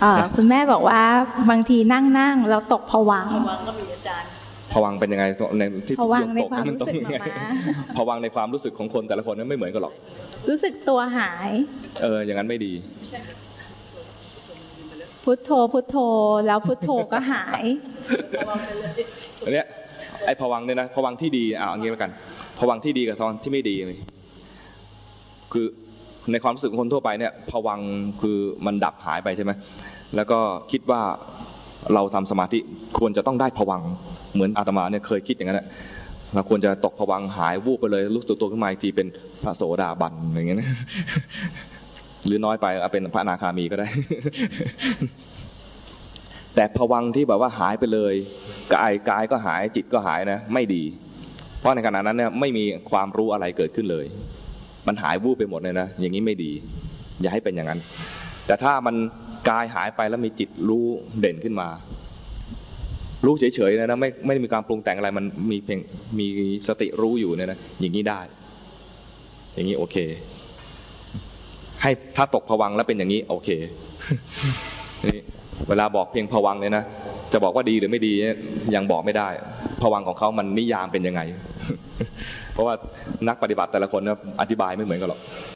เออคุณแม่บอกว่าบางทีนั่งนั่งแล้วตกผวังค์ระวังก็มีอาจารย์ผวังค์เป็นยังไงในที่ผวังค์ในตกความมันต้องรู้สึกยังไงมาผวังค์ในความรู้สึกของคนแต่ละคนนั้นไม่เหมือนกันหรอก รู้สึกตัวหาย เออ อย่างนั้นไม่ดี พุทโธพุทโธ แล้วพุทโธก็หายอันเนี้ยไอ้ผวังค์เนี่ยนะผวังค์ที่ดีอ่าเอางี้แล้วกันผวังค์ที่ดีกับผวังค์ที่ไม่ดีเลยคือ ในความรู้สึกของคนทั่วไปเนี่ยผวังคือมันดับหายไปใช่ไหมแล้วก็คิดว่าเราทำสมาธิควรจะต้องได้ผวังเหมือนอาตมาเนี่ยเคยคิดอย่างนั้นแหละเราควรจะตกผวังหายวูบไปเลยรู้สึกตัวขึ้นมาอีกทีเป็นพระโสดาบันอย่างเงี้ยหรือน้อยไปเอาเป็นพระอนาคามีก็ได้ แต่ผวังที่แบบว่าหายไปเลยกายกายก็หายจิตก็หายนะ ไม่ดี เพราะในขณะนั้นเนี่ยไม่มีความรู้อะไรเกิดขึ้นเลย มันหายวูบไปหมดเลยนะอย่างนี้ไม่ดี อย่าให้เป็นอย่างนั้น แต่ถ้ามันกายหายไปแล้วมีจิตรู้เด่นขึ้นมา รู้เฉยๆนะนะไม่ไม่มีการปรุงแต่งอะไร มันมีเพียงมีสติรู้อยู่เนี่ยนะอย่างนี้ได้ อย่างนี้โอเค ให้ถ้าตกผวังแล้วเป็นอย่างนี้ โอเคนี่เวลาบอกเพียงผวังเนี่ยนะจะบอกว่าดีหรือไม่ดีเนี่ยยังบอกไม่ได้ผวังของเขามันนิยามเป็นยังไง เพราะว่านักปฏิบัติแต่ละคนนะอธิบายไม่เหมือนกันหรอก